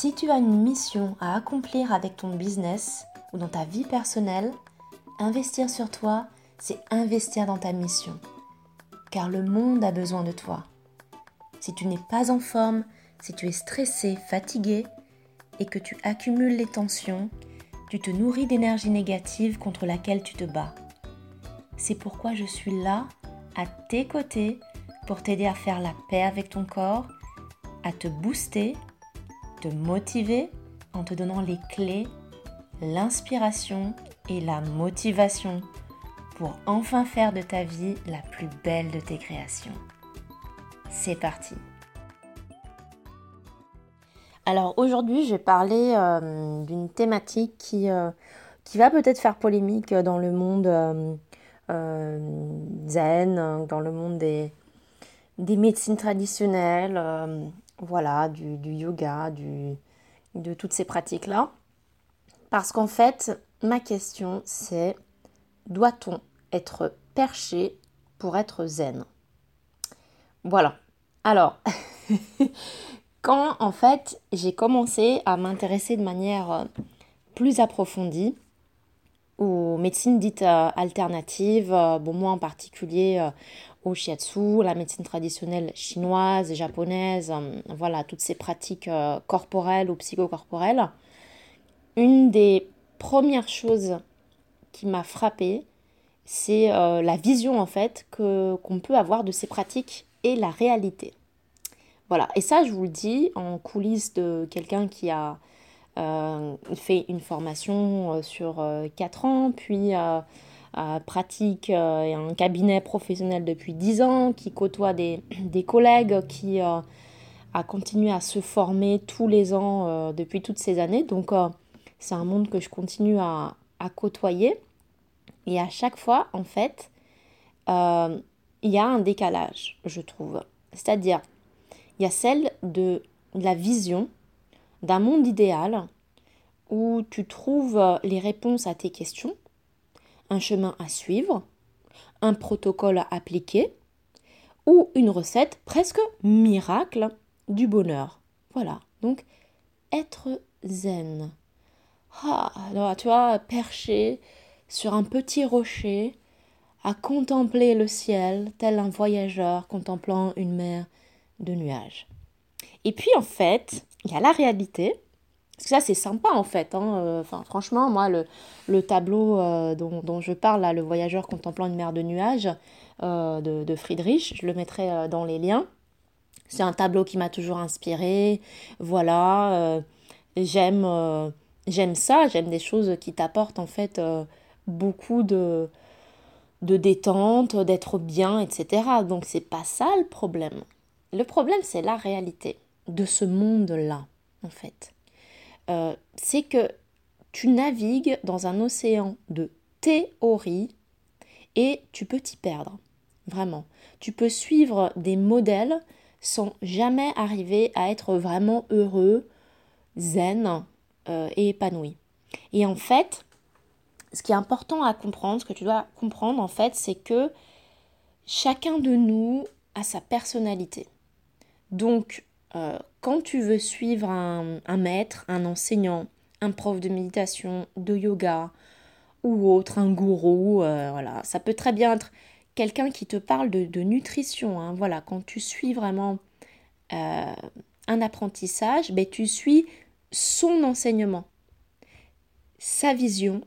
Si tu as une mission à accomplir avec ton business ou dans ta vie personnelle, investir sur toi, c'est investir dans ta mission. Car le monde a besoin de toi. Si tu n'es pas en forme, si tu es stressé, fatigué et que tu accumules les tensions, tu te nourris d'énergie négative contre laquelle tu te bats. C'est pourquoi je suis là, à tes côtés, pour t'aider à faire la paix avec ton corps, à te booster, te motiver en te donnant les clés, l'inspiration et la motivation pour enfin faire de ta vie la plus belle de tes créations. C'est parti Alors aujourd'hui, je vais parler euh, d'une thématique qui, euh, qui va peut-être faire polémique dans le monde euh, zen, dans le monde des médecines traditionnelles, voilà, du, yoga, de toutes ces pratiques-là. Parce qu'en fait, ma question c'est, doit-on être perché pour être zen? Voilà. Alors, quand en fait j'ai commencé à m'intéresser de manière euh, plus approfondie aux médecines dites euh, alternatives, euh, bon moi en particulier au shiatsu, la médecine traditionnelle chinoise et japonaise, voilà toutes ces pratiques corporelles ou psychocorporelles, une des premières choses qui m'a frappée, c'est la vision en fait que qu'on peut avoir de ces pratiques et la réalité. Voilà, et ça je vous le dis en coulisses de quelqu'un qui a euh, fait une formation euh, sur 4 euh, ans, puis pratique un cabinet professionnel depuis 10 ans, qui côtoie des, des collègues, qui a continué à se former tous les ans depuis toutes ces années. Donc c'est un monde que je continue à, à, côtoyer. Et à chaque fois, en fait, il y a un décalage, je trouve. C'est-à-dire, il y a celle de la vision d'un monde idéal où tu trouves les réponses à tes questions, un chemin à suivre, un protocole à appliquer ou une recette presque miracle du bonheur. Voilà, donc être zen. Ah, alors tu vois, perché sur un petit rocher, à contempler le ciel, tel un voyageur contemplant une mer de nuages. Et puis en fait, il y a la réalité. Parce que ça, c'est sympa en fait. Hein, euh, franchement, moi, le, tableau euh, dont, je parle, là, Le voyageur contemplant une mer de nuages euh, de, de, Friedrich, je le mettrai dans les liens. C'est un tableau qui m'a toujours inspiré. Voilà, j'aime j'aime ça, j'aime des choses qui t'apportent en fait beaucoup de, de détente, d'être bien, etc. Donc c'est pas ça le problème. Le problème c'est la réalité de ce monde-là, en fait. Euh, c'est que tu navigues dans un océan de théorie et tu peux t'y perdre. Vraiment. Tu peux suivre des modèles sans jamais arriver à être vraiment heureux, zen euh, et épanoui. Et en fait, ce qui est important à comprendre, ce que tu dois comprendre en fait, c'est que chacun de nous a sa personnalité. Donc, euh, quand tu veux suivre un, maître, un enseignant, un prof de méditation, de yoga ou autre, un gourou, euh, voilà, ça peut très bien être quelqu'un qui te parle de, nutrition. Hein, voilà, quand tu suis vraiment euh, un apprentissage, ben, tu suis son enseignement, sa vision,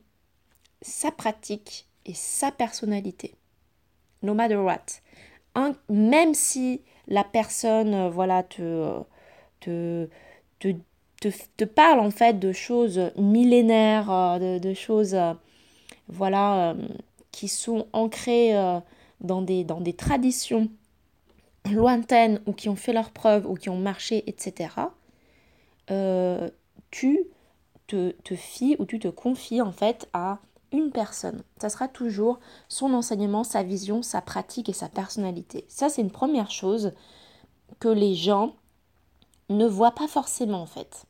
sa pratique et sa personnalité. No matter what. même si la personne euh, voilà te, te, te, te, parle en fait de choses millénaires, euh, de, choses euh, voilà qui sont ancrées dans des, dans des traditions lointaines ou qui ont fait leurs preuves ou qui ont marché, etc., tu te, te fies ou tu te confies en fait à une personne. Ça sera toujours son enseignement, sa vision, sa pratique et sa personnalité. Ça, c'est une première chose que les gens ne voient pas forcément en fait.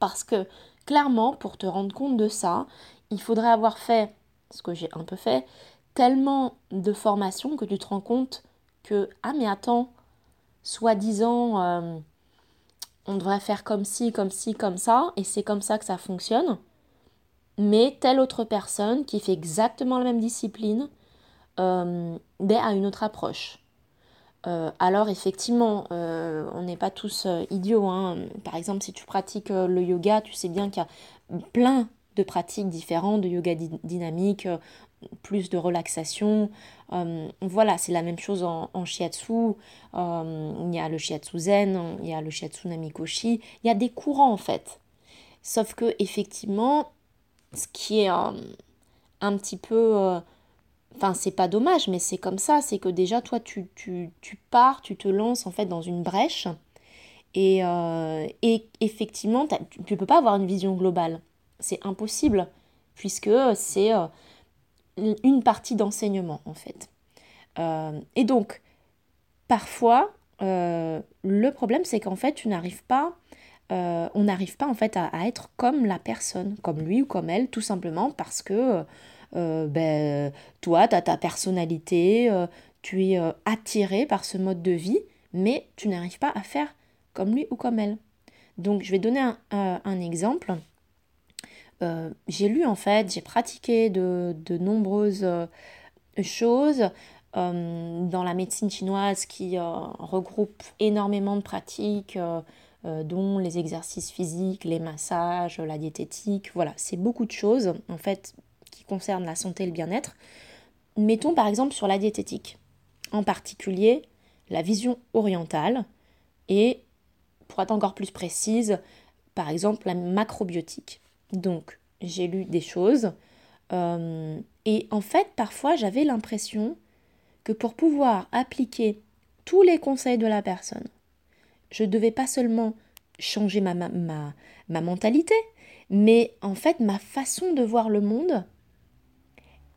Parce que clairement, pour te rendre compte de ça, il faudrait avoir fait, ce que j'ai un peu fait, tellement de formations que tu te rends compte que, ah mais attends, soi-disant, euh, on devrait faire comme ci, comme ci, comme ça, et c'est comme ça que ça fonctionne. Mais telle autre personne qui fait exactement la même discipline euh, a une autre approche. Euh, alors effectivement, euh, on n'est pas tous euh, idiots. Hein. Par exemple, si tu pratiques le yoga, tu sais bien qu'il y a plein de pratiques différentes, de yoga dynamique, plus de relaxation. voilà, c'est la même chose en, en shiatsu. il y a le shiatsu zen, il y a le shiatsu namikoshi. Il y a des courants en fait. Sauf que effectivement, ce qui est un petit peu Enfin, c'est pas dommage, mais c'est comme ça. C'est que déjà, toi, tu, tu, pars, tu te lances en fait dans une brèche. Et, euh, effectivement, tu ne peux pas avoir une vision globale. C'est impossible, puisque c'est euh, une partie d'enseignement, en fait. Euh, et donc, parfois, le problème, c'est qu'en fait, tu n'arrives pas on n'arrive pas en fait à, être comme la personne, comme lui ou comme elle, tout simplement parce que euh, ben, toi, tu as ta personnalité, euh, tu es euh, attiré par ce mode de vie, mais tu n'arrives pas à faire comme lui ou comme elle. Donc je vais donner un, exemple. j'ai lu en fait, j'ai pratiqué de, nombreuses choses dans la médecine chinoise qui regroupe énormément de pratiques, dont les exercices physiques, les massages, la diététique. Voilà, c'est beaucoup de choses. En fait, concerne la santé et le bien-être. Mettons par exemple sur la diététique, en particulier la vision orientale et, pour être encore plus précise, par exemple la macrobiotique. Donc j'ai lu des choses euh, et en fait parfois j'avais l'impression que pour pouvoir appliquer tous les conseils de la personne, je devais pas seulement changer ma, mentalité, mais en fait ma façon de voir le monde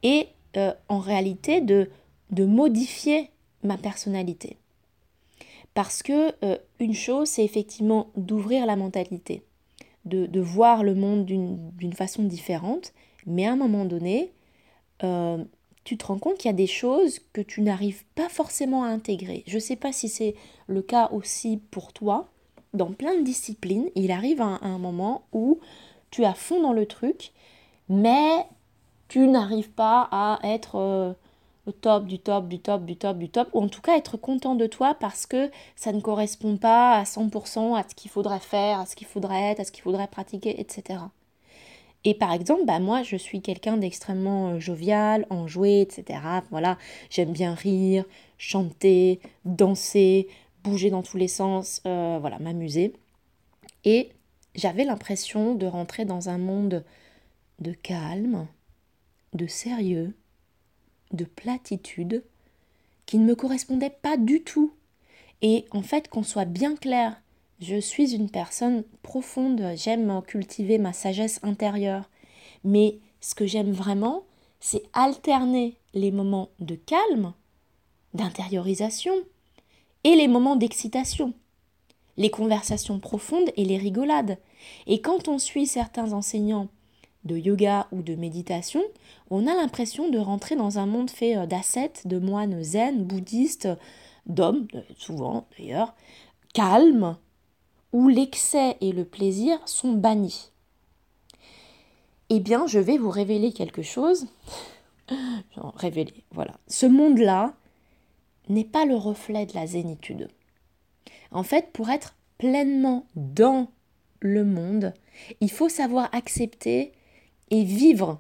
et euh, en réalité de, de modifier ma personnalité. Parce que euh, une chose, c'est effectivement d'ouvrir la mentalité, de, de, voir le monde d'une façon différente, mais à un moment donné, euh, tu te rends compte qu'il y a des choses que tu n'arrives pas forcément à intégrer. Je ne sais pas si c'est le cas aussi pour toi. Dans plein de disciplines, il arrive un moment où tu as fond dans le truc, mais tu n'arrives pas à être euh, au top du top du top du top du top, ou en tout cas être content de toi parce que ça ne correspond pas à 100% à ce qu'il faudrait faire, à ce qu'il faudrait être, à ce qu'il faudrait pratiquer, etc. Et par exemple, bah moi, je suis quelqu'un d'extrêmement euh, jovial, enjoué, etc. Voilà, j'aime bien rire, chanter, danser, bouger dans tous les sens, euh, voilà, m'amuser. Et j'avais l'impression de rentrer dans un monde de calme, de sérieux, de platitude, qui ne me correspondait pas du tout. Et en fait, qu'on soit bien clair, je suis une personne profonde, j'aime cultiver ma sagesse intérieure. Mais ce que j'aime vraiment, c'est alterner les moments de calme, d'intériorisation, et les moments d'excitation, les conversations profondes et les rigolades. Et quand on suit certains enseignants de yoga ou de méditation, on a l'impression de rentrer dans un monde fait euh, d'ascètes, de moines zen, bouddhistes, d'hommes, euh, souvent d'ailleurs, calmes, où l'excès et le plaisir sont bannis. Eh bien, je vais vous révéler quelque chose. révéler, voilà. Ce monde-là n'est pas le reflet de la zénitude. En fait, pour être pleinement dans le monde, il faut savoir accepter et vivre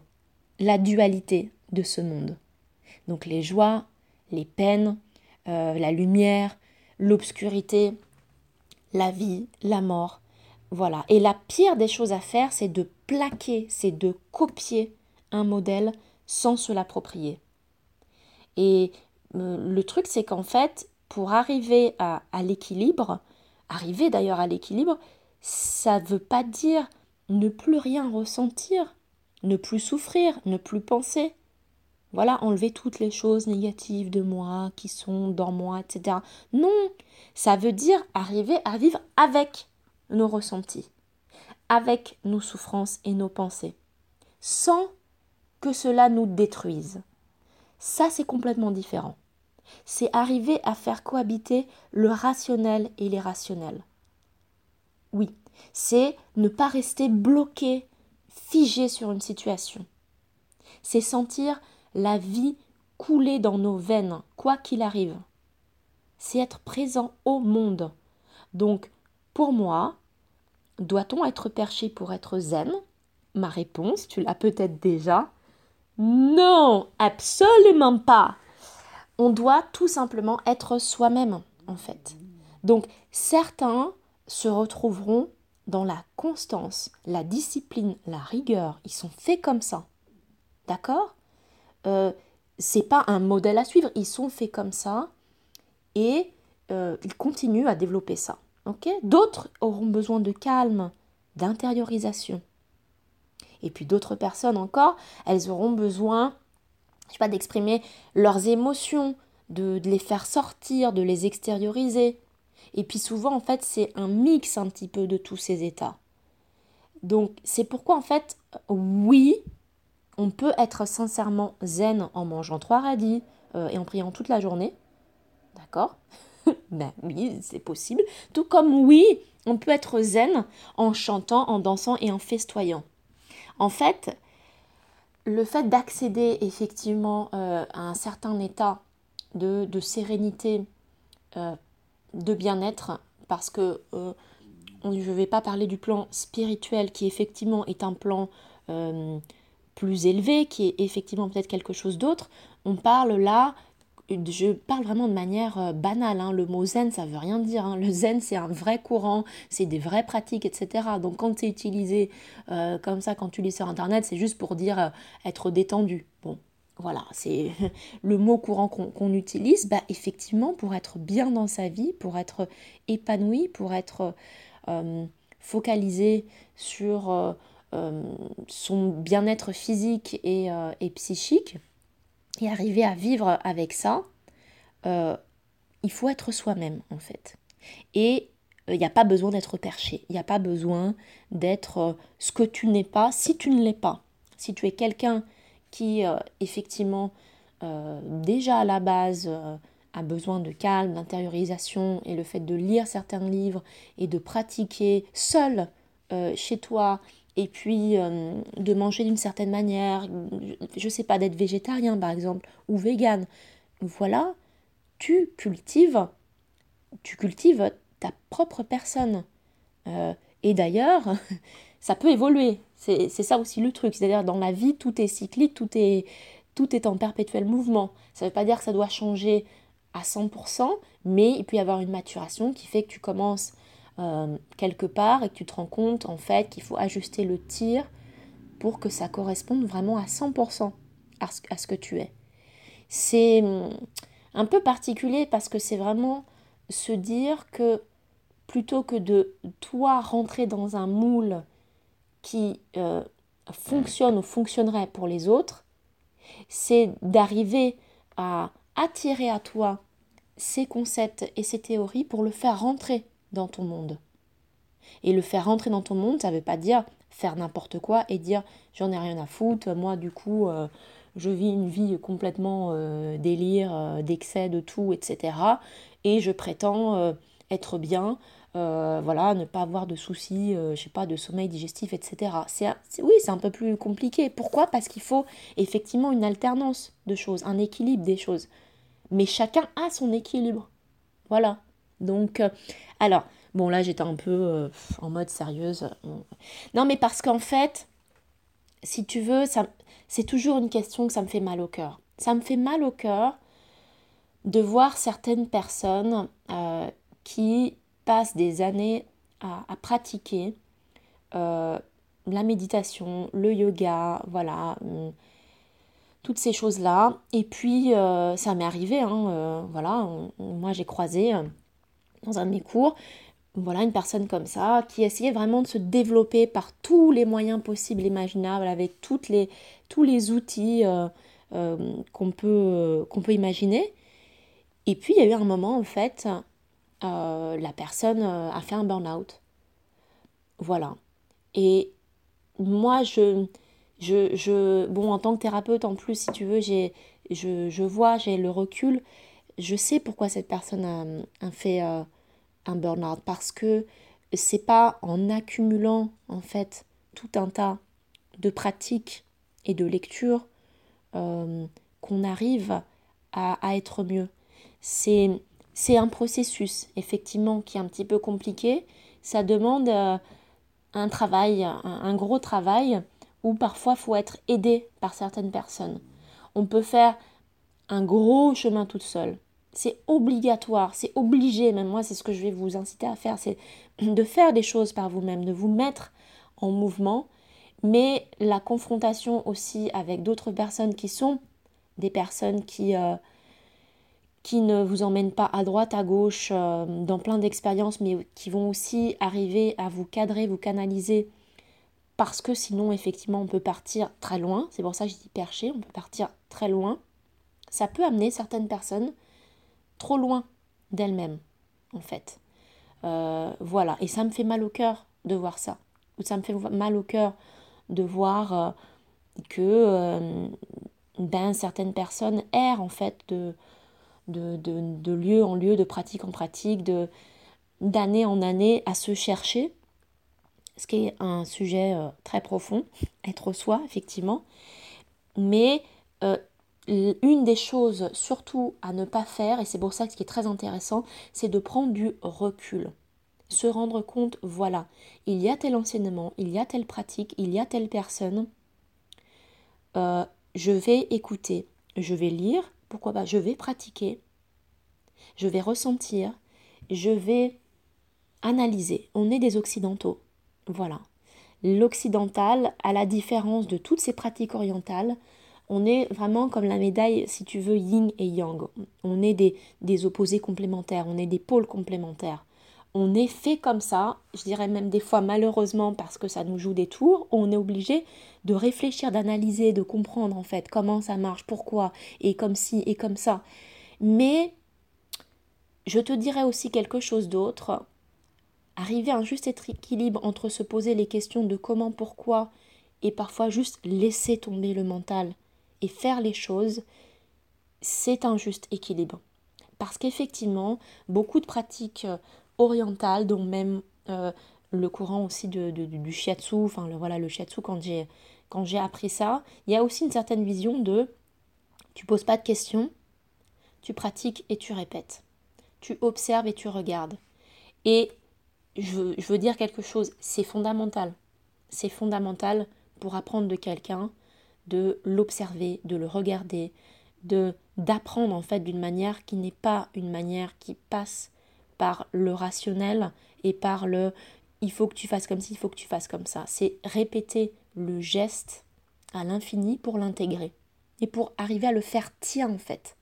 la dualité de ce monde. Donc les joies, les peines, euh, la lumière, l'obscurité, la vie, la mort. Voilà. Et la pire des choses à faire, c'est de plaquer, c'est de copier un modèle sans se l'approprier. Et euh, le truc, c'est qu'en fait, pour arriver à, à l'équilibre, arriver d'ailleurs à l'équilibre, ça ne veut pas dire ne plus rien ressentir, ne plus souffrir, ne plus penser. Voilà, enlever toutes les choses négatives de moi, qui sont dans moi, etc. Non, ça veut dire arriver à vivre avec nos ressentis, avec nos souffrances et nos pensées, sans que cela nous détruise. Ça, c'est complètement différent. C'est arriver à faire cohabiter le rationnel et l'irrationnel. Oui, c'est ne pas rester bloqué, figé sur une situation. C'est sentir la vie couler dans nos veines, quoi qu'il arrive. C'est être présent au monde. Donc, pour moi, doit-on être perché pour être zen? Ma réponse, tu l'as peut-être déjà. Non, absolument pas. On doit tout simplement être soi-même, en fait. Donc, certains se retrouveront dans la constance, la discipline, la rigueur. Ils sont faits comme ça. D'accord? Euh, C'est pas un modèle à suivre. Ils sont faits comme ça et euh, ils continuent à développer ça. D'autres auront besoin de calme, d'intériorisation. Et puis d'autres personnes encore, elles auront besoin, je sais pas, d'exprimer leurs émotions, de les faire sortir, de les extérioriser. Et puis souvent, en fait, c'est un mix un petit peu de tous ces états. Donc, c'est pourquoi, en fait, oui, on peut être sincèrement zen en mangeant trois radis euh, et en priant toute la journée. D'accord? Ben oui, c'est possible. Tout comme oui, on peut être zen en chantant, en dansant et en festoyant. En fait, le fait d'accéder effectivement euh, à un certain état de, sérénité euh, de bien-être parce que euh, je ne vais pas parler du plan spirituel qui effectivement est un plan euh, plus élevé, qui est effectivement peut-être quelque chose d'autre. On parle là, je parle vraiment de manière euh, banale, hein. le mot zen ça veut rien dire, hein. le zen c'est un vrai courant, c'est des vraies pratiques, etc. Donc quand c'est utilisé comme ça, quand tu lis sur internet, c'est juste pour dire être détendu. Bon, voilà, c'est le mot courant qu'on utilise, bah, effectivement, pour être bien dans sa vie, pour être épanoui, pour être euh, focalisé sur euh, euh, son bien-être physique et, psychique, et arriver à vivre avec ça, il faut être soi-même, en fait. Et il n'y a pas besoin d'être perché, il n'y a pas besoin d'être ce que tu n'es pas si tu ne l'es pas. Si tu es quelqu'un qui euh, effectivement euh, déjà à la base euh, a besoin de calme, d'intériorisation et le fait de lire certains livres et de pratiquer seul chez toi et puis de manger d'une certaine manière, je sais pas, d'être végétarien par exemple ou vegan, voilà, tu cultives, tu cultives ta propre personne. et d'ailleurs, ça peut évoluer. C'est ça aussi le truc. C'est-à-dire dans la vie, tout est cyclique, tout est, tout est en perpétuel mouvement. Ça ne veut pas dire que ça doit changer à 100%, mais il peut y avoir une maturation qui fait que tu commences euh, quelque part et que tu te rends compte en fait qu'il faut ajuster le tir pour que ça corresponde vraiment à 100% à ce, à ce que tu es. C'est hum, un peu particulier parce que c'est vraiment se dire que plutôt que de toi rentrer dans un moule qui euh, fonctionne ou fonctionnerait pour les autres, c'est d'arriver à attirer à toi ces concepts et ces théories pour le faire rentrer dans ton monde. Et le faire rentrer dans ton monde, ça ne veut pas dire faire n'importe quoi et dire j'en ai rien à foutre, moi du coup euh, je vis une vie complètement euh, délire, d'excès de tout, etc. Et je prétends être bien euh, voilà, ne pas avoir de soucis, euh, je sais pas, de sommeil digestif, etc. C'est, oui, c'est un peu plus compliqué. Pourquoi? Parce qu'il faut effectivement une alternance de choses, un équilibre des choses. Mais chacun a son équilibre. Voilà. Donc, euh, alors, bon là j'étais un peu en mode sérieuse. Non, mais parce qu'en fait, si tu veux, c'est toujours une question que ça me fait mal au cœur. Ça me fait mal au cœur de voir certaines personnes qui passe des années à, pratiquer euh, la méditation, le yoga, voilà, hum, toutes ces choses-là. Et puis, euh, ça m'est arrivé, hein, euh, voilà, moi j'ai croisé dans un de mes cours, voilà, une personne comme ça qui essayait vraiment de se développer par tous les moyens possibles, imaginables, avec tous les outils qu'on peut imaginer. Et puis, il y a eu un moment, en fait, euh, la personne euh, a fait un burn-out. Voilà. Et moi, je, je, je, bon, en tant que thérapeute, en plus, si tu veux, j'ai, je, je vois, j'ai le recul. Je sais pourquoi cette personne a, fait euh, un burn-out. Parce que c'est pas en accumulant en fait tout un tas de pratiques et de lectures qu'on arrive à, être mieux. C'est, c'est un processus effectivement qui est un petit peu compliqué. Ça demande euh, un travail, un, gros travail où parfois faut être aidé par certaines personnes. On peut faire un gros chemin toute seule. C'est obligatoire, c'est obligé, même moi c'est ce que je vais vous inciter à faire, c'est de faire des choses par vous-même, de vous mettre en mouvement, mais la confrontation aussi avec d'autres personnes qui sont des personnes qui, euh, qui ne vous emmènent pas à droite, à gauche, euh, dans plein d'expériences, mais qui vont aussi arriver à vous cadrer, vous canaliser, parce que sinon, effectivement, on peut partir très loin. C'est pour ça que je dis percher, on peut partir très loin. Ça peut amener certaines personnes trop loin d'elles-mêmes, en fait. Euh, voilà, et ça me fait mal au cœur de voir ça. Ou ça me fait mal au cœur de voir que ben, certaines personnes errent en fait de, de, de, lieu en lieu, de pratique en pratique, de, d'année en année à se chercher, ce qui est un sujet euh, très profond, être soi, effectivement. Mais euh, une des choses surtout à ne pas faire, et c'est pour ça que ce qui est très intéressant, c'est de prendre du recul. Se rendre compte, voilà, il y a tel enseignement, il y a telle pratique, il y a telle personne. Euh, je vais écouter, je vais lire, pourquoi pas, je vais pratiquer, je vais ressentir, je vais analyser. On est des occidentaux. Voilà. L'occidental, à la différence de toutes ces pratiques orientales, on est vraiment comme la médaille, si tu veux, yin et yang. On est des, des opposés complémentaires, on est des pôles complémentaires on est fait comme ça, je dirais même des fois malheureusement parce que ça nous joue des tours, on est obligé de réfléchir, d'analyser, de comprendre en fait comment ça marche, pourquoi, et comme ci et comme ça. Mais je te dirais aussi quelque chose d'autre. Arriver à un juste équilibre entre se poser les questions de comment, pourquoi, et parfois juste laisser tomber le mental et faire les choses, c'est un juste équilibre. Parce qu'effectivement, beaucoup de pratiques orientale, dont même euh, le courant aussi de, du shiatsu, enfin le, voilà le shiatsu quand j'ai quand j'ai appris ça, il y a aussi une certaine vision de tu poses pas de questions, tu pratiques et tu répètes. Tu observes et tu regardes. Et je, je veux dire quelque chose, c'est fondamental. C'est fondamental pour apprendre de quelqu'un, de l'observer, de le regarder, de d'apprendre en fait d'une manière qui n'est pas une manière qui passe par le rationnel et par le il faut que tu fasses comme ci, il faut que tu fasses comme ça. C'est répéter le geste à l'infini pour l'intégrer et pour arriver à le faire tien en fait.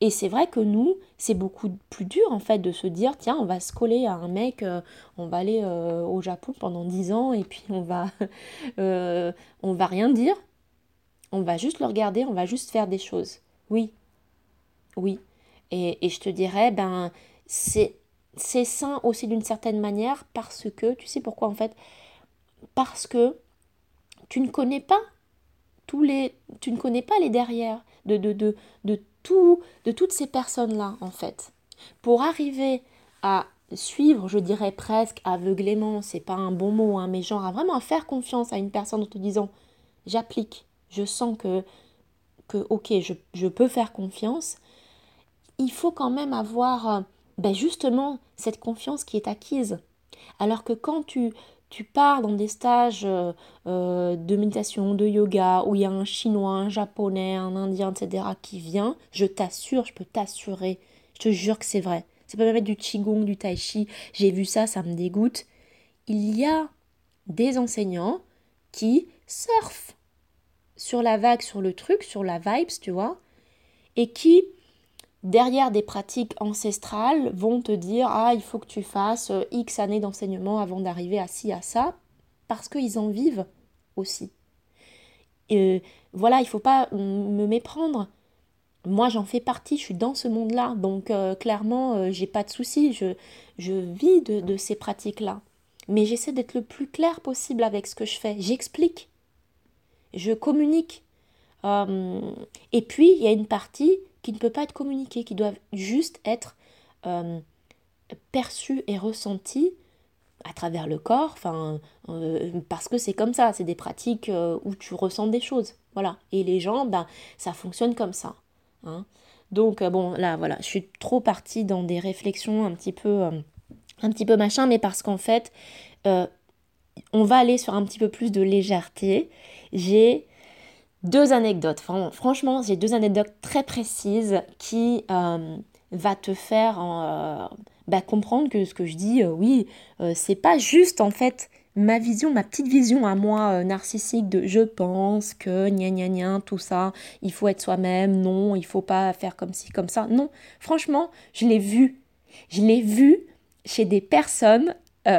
Et c'est vrai que nous, c'est beaucoup plus dur en fait de se dire tiens, on va se coller à un mec, euh, on va aller euh, au Japon pendant 10 ans et puis on va euh, on va rien dire. On va juste le regarder, on va juste faire des choses. Oui. Oui. Et, et je te dirais, ben, c'est sain aussi d'une certaine manière parce que, tu sais pourquoi en fait? Parce que tu ne connais pas tous les, tu ne connais pas les derrière de, de, de, de, tout, de toutes ces personnes-là en fait. Pour arriver à suivre, je dirais presque aveuglément, c'est pas un bon mot, hein, mais genre à vraiment faire confiance à une personne en te disant j'applique, je sens que, que ok, je, je peux faire confiance, il faut quand même avoir ben justement cette confiance qui est acquise. Alors que quand tu, tu pars dans des stages euh, euh, de méditation, de yoga, où il y a un chinois, un japonais, un indien, etc., qui vient, je t'assure, je peux t'assurer, je te jure que c'est vrai. Ça peut même être du qigong, du tai chi, j'ai vu ça, ça me dégoûte. Il y a des enseignants qui surfent sur la vague, sur le truc, sur la vibes, tu vois, et qui derrière des pratiques ancestrales vont te dire ah il faut que tu fasses euh, X années d'enseignement avant d'arriver à ci à ça parce qu'ils en vivent aussi. Et voilà, il faut pas me méprendre. Moi, j'en fais partie, je suis dans ce monde-là, donc euh, clairement, euh, j'ai pas de soucis, je, je vis de, de ces pratiques-là. Mais j'essaie d'être le plus clair possible avec ce que je fais. J'explique, je communique. et puis, il y a une partie qui ne peut pas être communiqué, qui doivent juste être euh, perçus et ressentis à travers le corps, enfin, parce que c'est comme ça, c'est des pratiques où tu ressens des choses, voilà. Et les gens, ben, ça fonctionne comme ça. Hein. Donc bon, là, voilà, je suis trop partie dans des réflexions un petit peu, un petit peu machin, mais parce qu'en fait, on va aller sur un petit peu plus de légèreté. J'ai deux anecdotes. franchement, j'ai deux anecdotes très précises qui euh, va te faire euh, bah, comprendre que ce que je dis, euh, oui, c'est pas juste en fait ma vision, ma petite vision à moi narcissique de je pense que gna gna gna, tout ça, il faut être soi-même, non, il faut pas faire comme ci, comme ça. Non, franchement, je l'ai vu. Je l'ai vu chez des personnes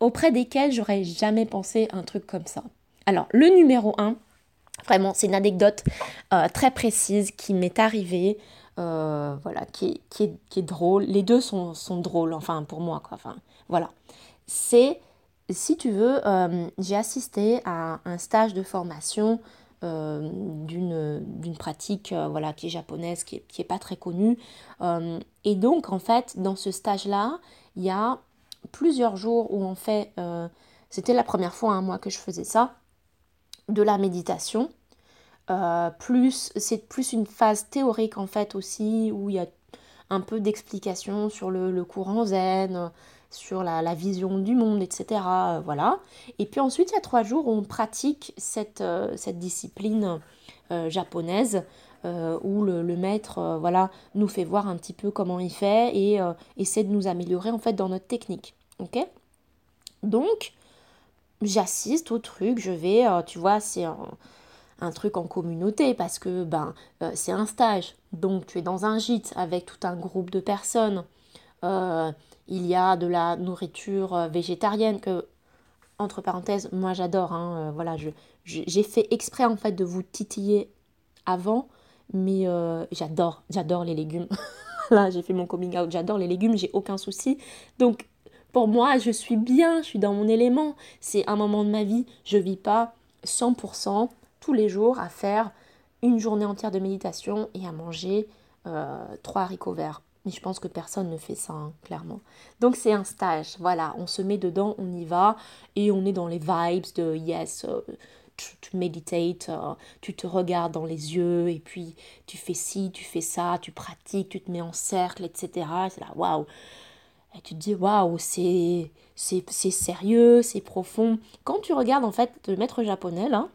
auprès desquelles j'aurais jamais pensé un truc comme ça. Alors, le numéro 1, vraiment, c'est une anecdote euh, très précise qui m'est arrivée, euh, voilà, qui est, drôle. Les deux sont, drôles, enfin, pour moi, quoi. Voilà. C'est, si tu veux, euh, j'ai assisté à un stage de formation d'une pratique voilà, qui est japonaise, qui n'est pas très connue. et donc, en fait, dans ce stage-là, il y a plusieurs jours où on fait, c'était la première fois, un hein, mois que je faisais ça, de la méditation. Euh, plus c'est plus une phase théorique en fait aussi où il y a un peu d'explication sur le, courant zen, sur la, vision du monde, etc. Euh, voilà. Et puis ensuite il y a trois jours où on pratique cette, euh, cette discipline japonaise où le, maître voilà nous fait voir un petit peu comment il fait et essaie de nous améliorer en fait dans notre technique. Ok? Donc j'assiste au truc, je vais, euh, tu vois, c'est un, truc en communauté parce que ben euh, c'est un stage. Donc tu es dans un gîte avec tout un groupe de personnes. Euh, il y a de la nourriture végétarienne que, entre parenthèses, moi j'adore. Hein, voilà, j'ai fait exprès en fait de vous titiller avant, mais j'adore, j'adore les légumes. Là, j'ai fait mon coming out, j'adore les légumes, j'ai aucun souci. Donc pour moi, je suis bien, je suis dans mon élément. C'est un moment de ma vie. Je vis pas 100% tous les jours à faire une journée entière de méditation et à manger euh, trois haricots verts. Mais je pense que personne ne fait ça, hein, clairement. Donc c'est un stage, voilà, on se met dedans, on y va, et on est dans les vibes de yes, euh, tu, médites, euh, tu te regardes dans les yeux, et puis tu fais ci, tu fais ça, tu pratiques, tu te mets en cercle, etc. C'est là, waouh, et tu te dis, waouh, c'est, c'est, sérieux, c'est profond. Quand tu regardes en fait le maître japonais, là,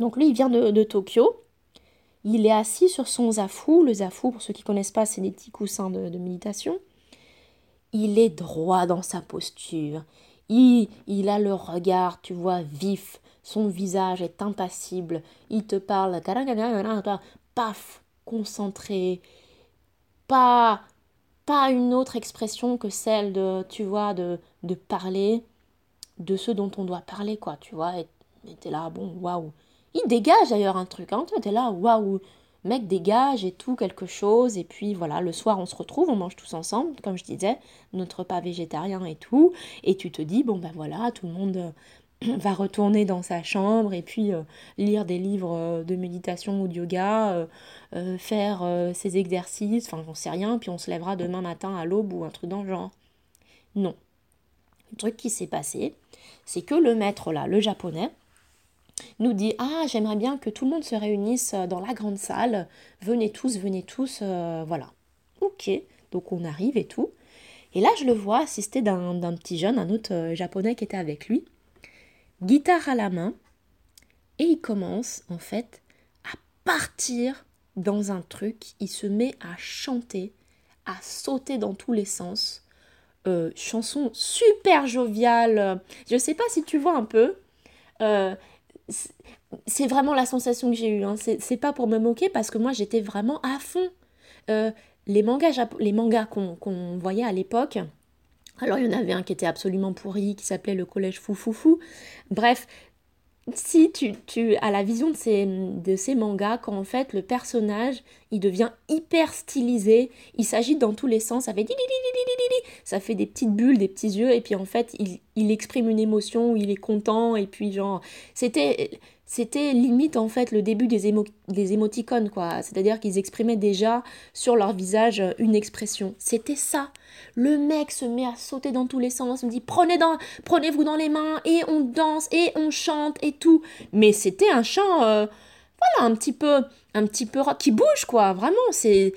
donc lui il vient de, Tokyo, il est assis sur son zafu. Le zafu, pour ceux qui connaissent pas, c'est des petits coussins de, méditation. Il est droit dans sa posture. Il, il, a le regard, tu vois, vif. Son visage est impassible. Il te parle, paf, concentré. Pas pas une autre expression que celle de, tu vois, de, de parler de ce dont on doit parler, quoi, tu vois. Et t'es là, bon, waouh. Il dégage d'ailleurs un truc, hein, tu es là, waouh, mec dégage et tout, quelque chose. Et puis voilà, le soir on se retrouve, on mange tous ensemble, comme je disais, notre repas végétarien et tout. Et tu te dis, bon ben voilà, tout le monde va retourner dans sa chambre et puis euh, lire des livres euh, de méditation ou de yoga, euh, faire ses exercices, enfin j'en sais rien, puis on se lèvera demain matin à l'aube ou un truc dans le genre. Non. Le truc qui s'est passé, c'est que le maître là, le japonais, nous dit Ah, j'aimerais bien que tout le monde se réunisse dans la grande salle, venez tous, venez tous, voilà. Ok, donc on arrive et tout. Et là, je le vois assister d'un petit jeune, un autre japonais qui était avec lui guitare à la main, et il commence en fait à partir dans un truc, il se met à chanter, à sauter dans tous les sens. Euh, chanson super joviale. Je sais pas si tu vois un peu. Euh, c'est vraiment la sensation que j'ai eue. Hein. C'est pas pour me moquer parce que moi j'étais vraiment à fond. Euh, les mangas, les mangas qu'on voyait à l'époque, alors il y en avait un qui était absolument pourri, qui s'appelait le collège fou. Bref, si tu, tu as la vision de ces, de ces mangas, quand en fait le personnage, il devient hyper stylisé, il s'agite dans tous les sens, ça fait ça fait des petites bulles, des petits yeux, et puis en fait il, il exprime une émotion, il est content, et puis genre, c'était c'était limite en fait le début des, des émoticônes, quoi. C'est-à-dire qu'ils exprimaient déjà sur leur visage une expression. C'était ça. Le mec se met à sauter dans tous les sens, me dit prenez dans, prenez-vous dans les mains et on danse et on chante et tout. Mais c'était un chant, euh, voilà, un petit peu, un petit peu qui bouge, quoi. Vraiment, c'est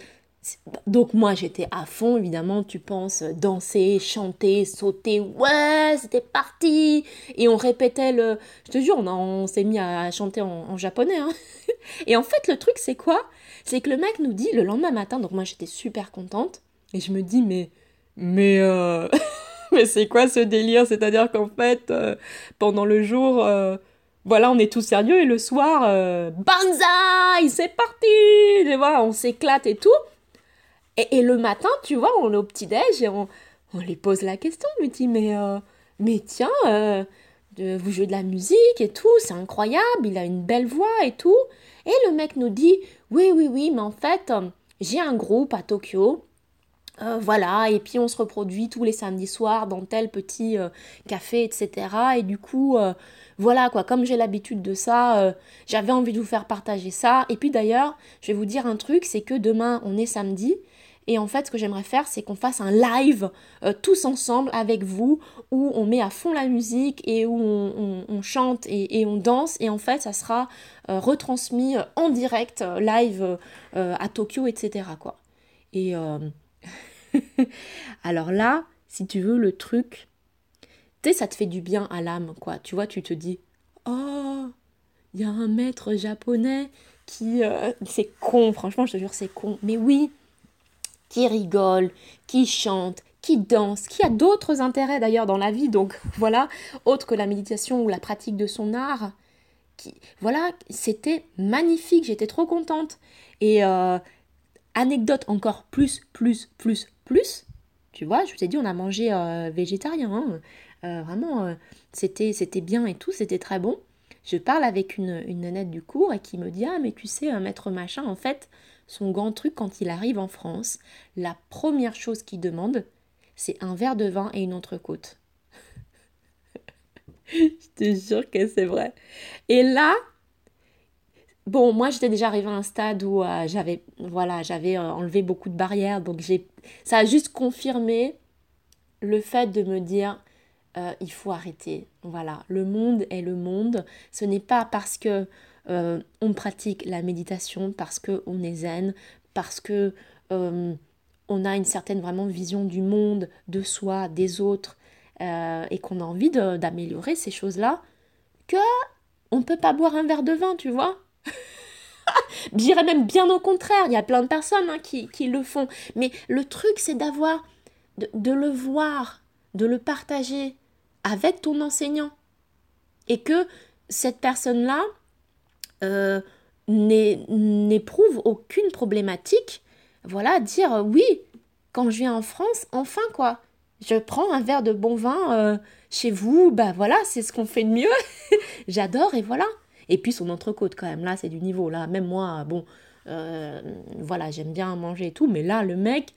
donc moi j'étais à fond, évidemment, tu penses danser, chanter, sauter, ouais, c'était parti. Et on répétait le... Je te jure, on, s'est mis à chanter en, japonais. Hein. Et en fait, le truc c'est quoi? C'est que le mec nous dit le lendemain matin, donc moi j'étais super contente, et je me dis, mais... Mais... Euh, mais c'est quoi ce délire? C'est-à-dire qu'en fait, euh, pendant le jour... Euh, voilà, on est tous sérieux et le soir, banzai, c'est parti, tu vois, on s'éclate et tout. Et, le matin, tu vois, on est au petit-déj et on, on lui pose la question. On lui dit, mais, euh, tiens, euh, vous jouez de la musique et tout, c'est incroyable, il a une belle voix et tout. Et le mec nous dit, oui, oui, oui, mais en fait, euh, j'ai un groupe à Tokyo. voilà, et puis on se reproduit tous les samedis soirs dans tel petit café, etc. Et du coup, voilà quoi, comme j'ai l'habitude de ça, j'avais envie de vous faire partager ça. Et puis d'ailleurs, je vais vous dire un truc, c'est que demain, on est samedi, et en fait, ce que j'aimerais faire, c'est qu'on fasse un live euh, tous ensemble avec vous, où on met à fond la musique et où on, chante et, on danse. Et en fait, ça sera euh, retransmis euh, en direct, live à Tokyo, etc. Quoi. Et alors là, si tu veux, le truc, tu sais, ça te fait du bien à l'âme, quoi. Tu vois, tu te dis, oh, il y a un maître japonais qui... c'est con, franchement, je te jure, c'est con. Mais oui, qui rigole, qui chante, qui danse, qui a d'autres intérêts d'ailleurs dans la vie, donc voilà, autre que la méditation ou la pratique de son art. Qui, voilà, c'était magnifique, j'étais trop contente. Et euh, anecdote encore plus, plus, plus, plus, tu vois, je vous ai dit, on a mangé euh, végétarien, hein. euh, vraiment, c'était, c'était bien et tout, c'était très bon. Je parle avec une, une nanette du cours et qui me dit, ah mais tu sais, un maître machin, en fait, son grand truc quand il arrive en France, la première chose qu'il demande, c'est un verre de vin et une entrecôte. Je te jure que c'est vrai. Et là, bon, moi j'étais déjà arrivée à un stade où euh, j'avais voilà, j'avais euh, enlevé beaucoup de barrières, donc j'ai ça a juste confirmé le fait de me dire euh, il faut arrêter. Voilà, le monde est le monde. Ce n'est pas parce que euh, on pratique la méditation parce qu'on est zen, parce que euh, on a une certaine vraiment vision du monde, de soi, des autres, euh, et qu'on a envie d'améliorer ces choses-là, que on peut pas boire un verre de vin, tu vois. J'irais même bien au contraire, il y a plein de personnes hein, qui, le font. Mais le truc, c'est d'avoir, de le voir, de le partager avec ton enseignant. Et que cette personne-là, euh, n'éprouve aucune problématique, voilà, dire oui, quand je viens en France, enfin quoi, je prends un verre de bon vin euh, chez vous, bah voilà, c'est ce qu'on fait de mieux, j'adore et voilà. Et puis son entrecôte quand même, là c'est du niveau, là, même moi, bon, euh, voilà, j'aime bien manger et tout, mais là le mec,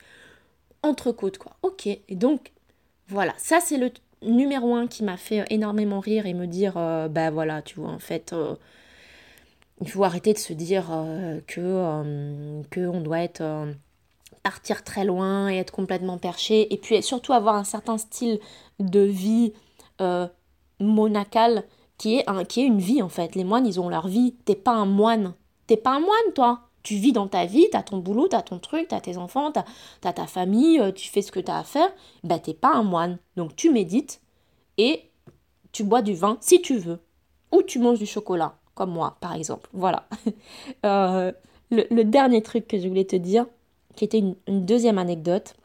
entrecôte quoi, ok, et donc voilà, ça c'est le numéro un qui m'a fait énormément rire et me dire, bah voilà, tu vois, en fait il faut arrêter de se dire euh, que, euh, que on doit être euh, partir très loin et être complètement perché et puis surtout avoir un certain style de vie monacal qui est, qui est une vie en fait. Les moines, ils ont leur vie. T'es pas un moine. T'es pas un moine, toi. Tu vis dans ta vie, t'as ton boulot, t'as ton truc, t'as tes enfants, t'as as ta famille, tu fais ce que t'as à faire. Bah, t'es pas un moine. Donc, tu médites et tu bois du vin si tu veux. Ou tu manges du chocolat comme moi, par exemple. Voilà. Euh, le, dernier truc que je voulais te dire, qui était une, deuxième anecdote,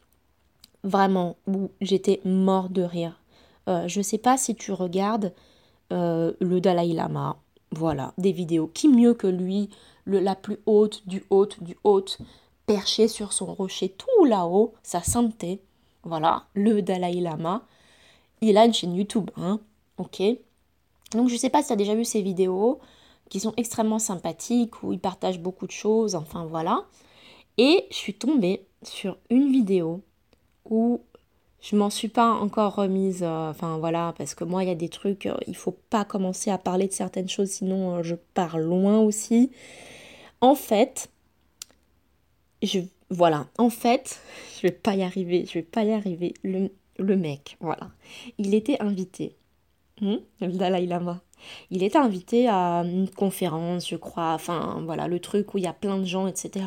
vraiment, où j'étais mort de rire. Euh, je ne sais pas si tu regardes euh, le Dalai Lama, voilà, des vidéos. Qui mieux que lui, la plus haute du haute du haute, perché sur son rocher tout là-haut, sa sainteté, voilà, le Dalai Lama. Il a une chaîne YouTube, hein, ok donc je ne sais pas si tu as déjà vu ces vidéos qui sont extrêmement sympathiques, où ils partagent beaucoup de choses, enfin voilà. Et je suis tombée sur une vidéo où je m'en suis pas encore remise. euh, Enfin voilà, parce que moi, il y a des trucs, euh, il faut pas commencer à parler de certaines choses, sinon euh, je pars loin aussi. En fait, je voilà, en fait, je vais pas y arriver, je vais pas y arriver. Le, le mec, voilà, il était invité, hmm, le Dalai Lama. Il était invité à une conférence, je crois, enfin voilà, le truc où il y a plein de gens, etc.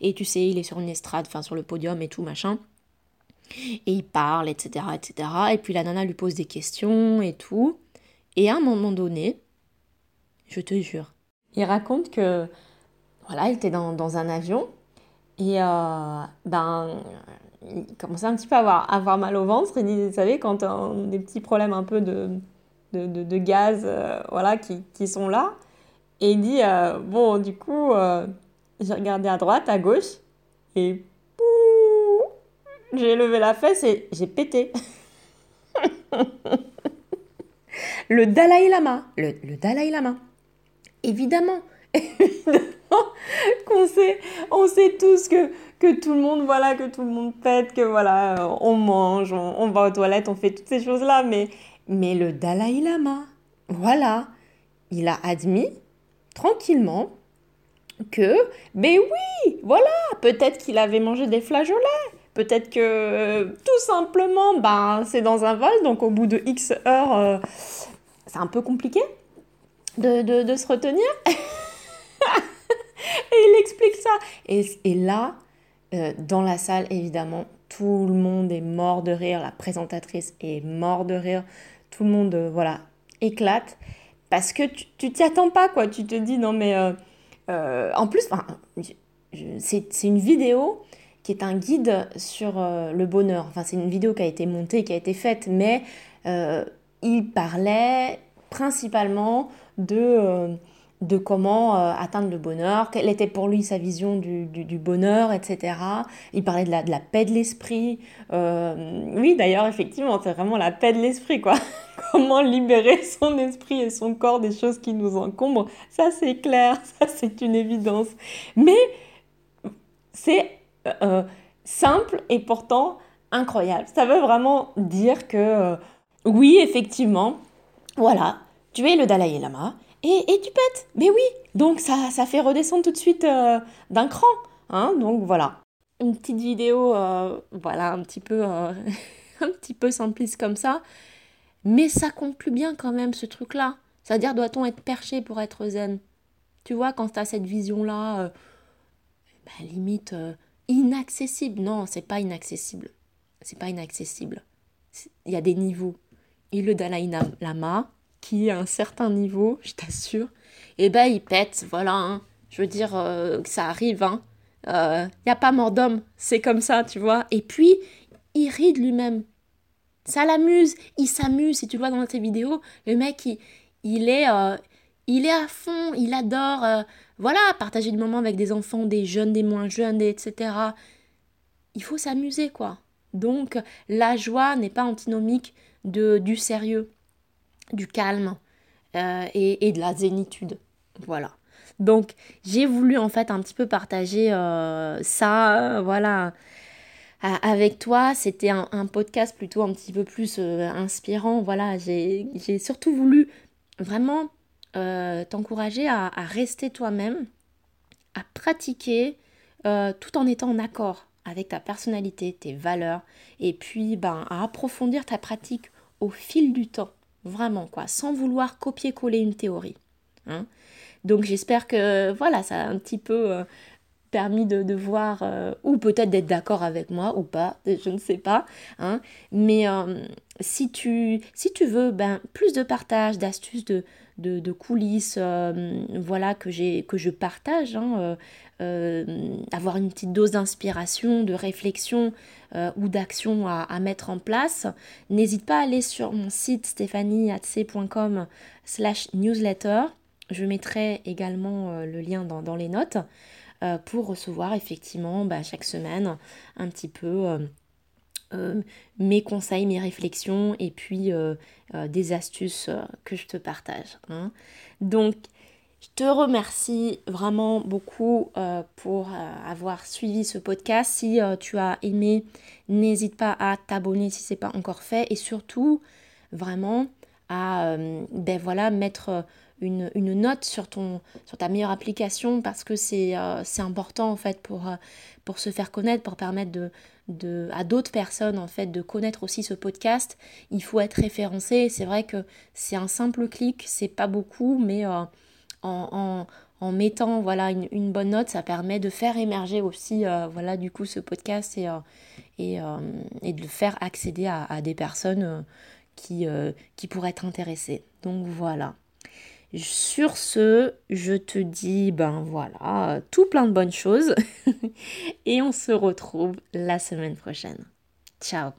Et tu sais, il est sur une estrade, enfin sur le podium et tout, machin. Et il parle, etc., etc. Et puis la nana lui pose des questions et tout. Et à un moment donné, je te jure, il raconte que, voilà, il était dans, dans un avion et euh, ben, il commençait un petit peu à avoir, avoir mal au ventre. Et vous savez, quand on a des petits problèmes un peu de, de, gaz, euh, voilà, qui, qui sont là. Et il dit, euh, bon, du coup, euh, j'ai regardé à droite, à gauche, et j'ai levé la fesse et j'ai pété. Le Dalai Lama, le, Dalai Lama. Évidemment, évidemment qu'on sait, on sait tous que, que tout le monde, voilà, que tout le monde pète, que voilà, on mange, on, on va aux toilettes, on fait toutes ces choses-là, mais, mais le Dalai Lama, voilà, il a admis tranquillement que, ben oui, voilà, peut-être qu'il avait mangé des flageolets, peut-être que euh, tout simplement, ben c'est dans un vol, donc au bout de X heures, euh, c'est un peu compliqué de, de, de se retenir. Et il explique ça. Et, et là, euh, dans la salle, évidemment, tout le monde est mort de rire. La présentatrice est mort de rire. Tout le monde, euh, voilà, éclate. Parce que tu t'y attends pas, quoi. Tu te dis, non, mais. euh, euh, en plus, c'est une vidéo qui est un guide sur le bonheur. Enfin, c'est une vidéo qui a été montée, qui a été faite, mais il parlait principalement de, de comment euh, atteindre le bonheur, quelle était pour lui sa vision du, du- bonheur, etc. Il parlait de la, de la paix de l'esprit. Euh, oui, d'ailleurs, effectivement, c'est vraiment la paix de l'esprit, quoi. Comment libérer son esprit et son corps des choses qui nous encombrent. Ça, c'est clair, ça, c'est une évidence. Mais c'est euh, simple et pourtant incroyable. Ça veut vraiment dire que, oui, effectivement, voilà, tu es le Dalai Lama et, et tu pètes. Mais oui, donc ça, ça fait redescendre tout de suite euh, d'un cran. Hein, donc voilà. Une petite vidéo, euh, voilà, un petit peu, euh, un petit peu simpliste comme ça. Mais ça conclut bien quand même ce truc-là. C'est-à-dire, doit-on être perché pour être zen? Tu vois, quand tu as cette vision-là, bah, limite inaccessible. Non, c'est pas inaccessible. C'est pas inaccessible. Il y a des niveaux. Et le Dalai Lama, qui à un certain niveau, je t'assure, eh ben il pète, voilà. hein. Je veux dire euh, que ça arrive, hein. Il n'y a pas mort d'homme, c'est comme ça, tu vois. Et puis, il rit de lui-même. Ça l'amuse, il s'amuse. Si tu le vois dans tes vidéos, le mec, il, il est, euh, il est à fond, il adore, euh, voilà, partager du moment avec des enfants, des jeunes, des moins jeunes, etc. Il faut s'amuser, quoi. Donc, la joie n'est pas antinomique de, du sérieux, du calme euh, et, de la zénitude. Voilà. Donc, j'ai voulu en fait un petit peu partager euh, ça, euh, voilà, avec toi. C'était un, podcast plutôt un petit peu plus inspirant. Voilà, j'ai surtout voulu vraiment t'encourager à, rester toi-même, à pratiquer tout en étant en accord avec ta personnalité, tes valeurs, et puis ben, à approfondir ta pratique au fil du temps, vraiment quoi, sans vouloir copier-coller une théorie. hein. Donc j'espère que voilà, ça a un petit peu euh, permis de, voir, euh, ou peut-être d'être d'accord avec moi ou pas, je ne sais pas. hein. Mais euh, si, tu, si tu veux ben, plus de partage, d'astuces, de, de, coulisses, euh, voilà, que, je partage, hein, euh, euh, avoir une petite dose d'inspiration, de réflexion ou d'action à, à mettre en place, n'hésite pas à aller sur mon site stéphanieatc.com slash newsletter. Je mettrai également le lien dans, dans les notes pour recevoir effectivement bah, chaque semaine un petit peu euh, mes conseils, mes réflexions et puis euh, euh, des astuces que je te partage. hein. Donc, Je te remercie vraiment beaucoup pour avoir suivi ce podcast. Si tu as aimé, n'hésite pas à t'abonner si ce n'est pas encore fait. Et surtout, vraiment, à ben voilà, mettre une, note sur, ton, sur ta meilleure application parce que c'est important en fait pour se faire connaître, pour permettre de, de, à d'autres personnes en fait de connaître aussi ce podcast. Il faut être référencé. C'est vrai que c'est un simple clic, c'est pas beaucoup, mais en, mettant voilà une, bonne note, ça permet de faire émerger aussi euh, voilà du coup ce podcast et, euh, euh, et, de le faire accéder à, des personnes qui, qui pourraient être intéressées. Donc voilà. Sur ce, je te dis ben voilà, tout plein de bonnes choses et on se retrouve la semaine prochaine. Ciao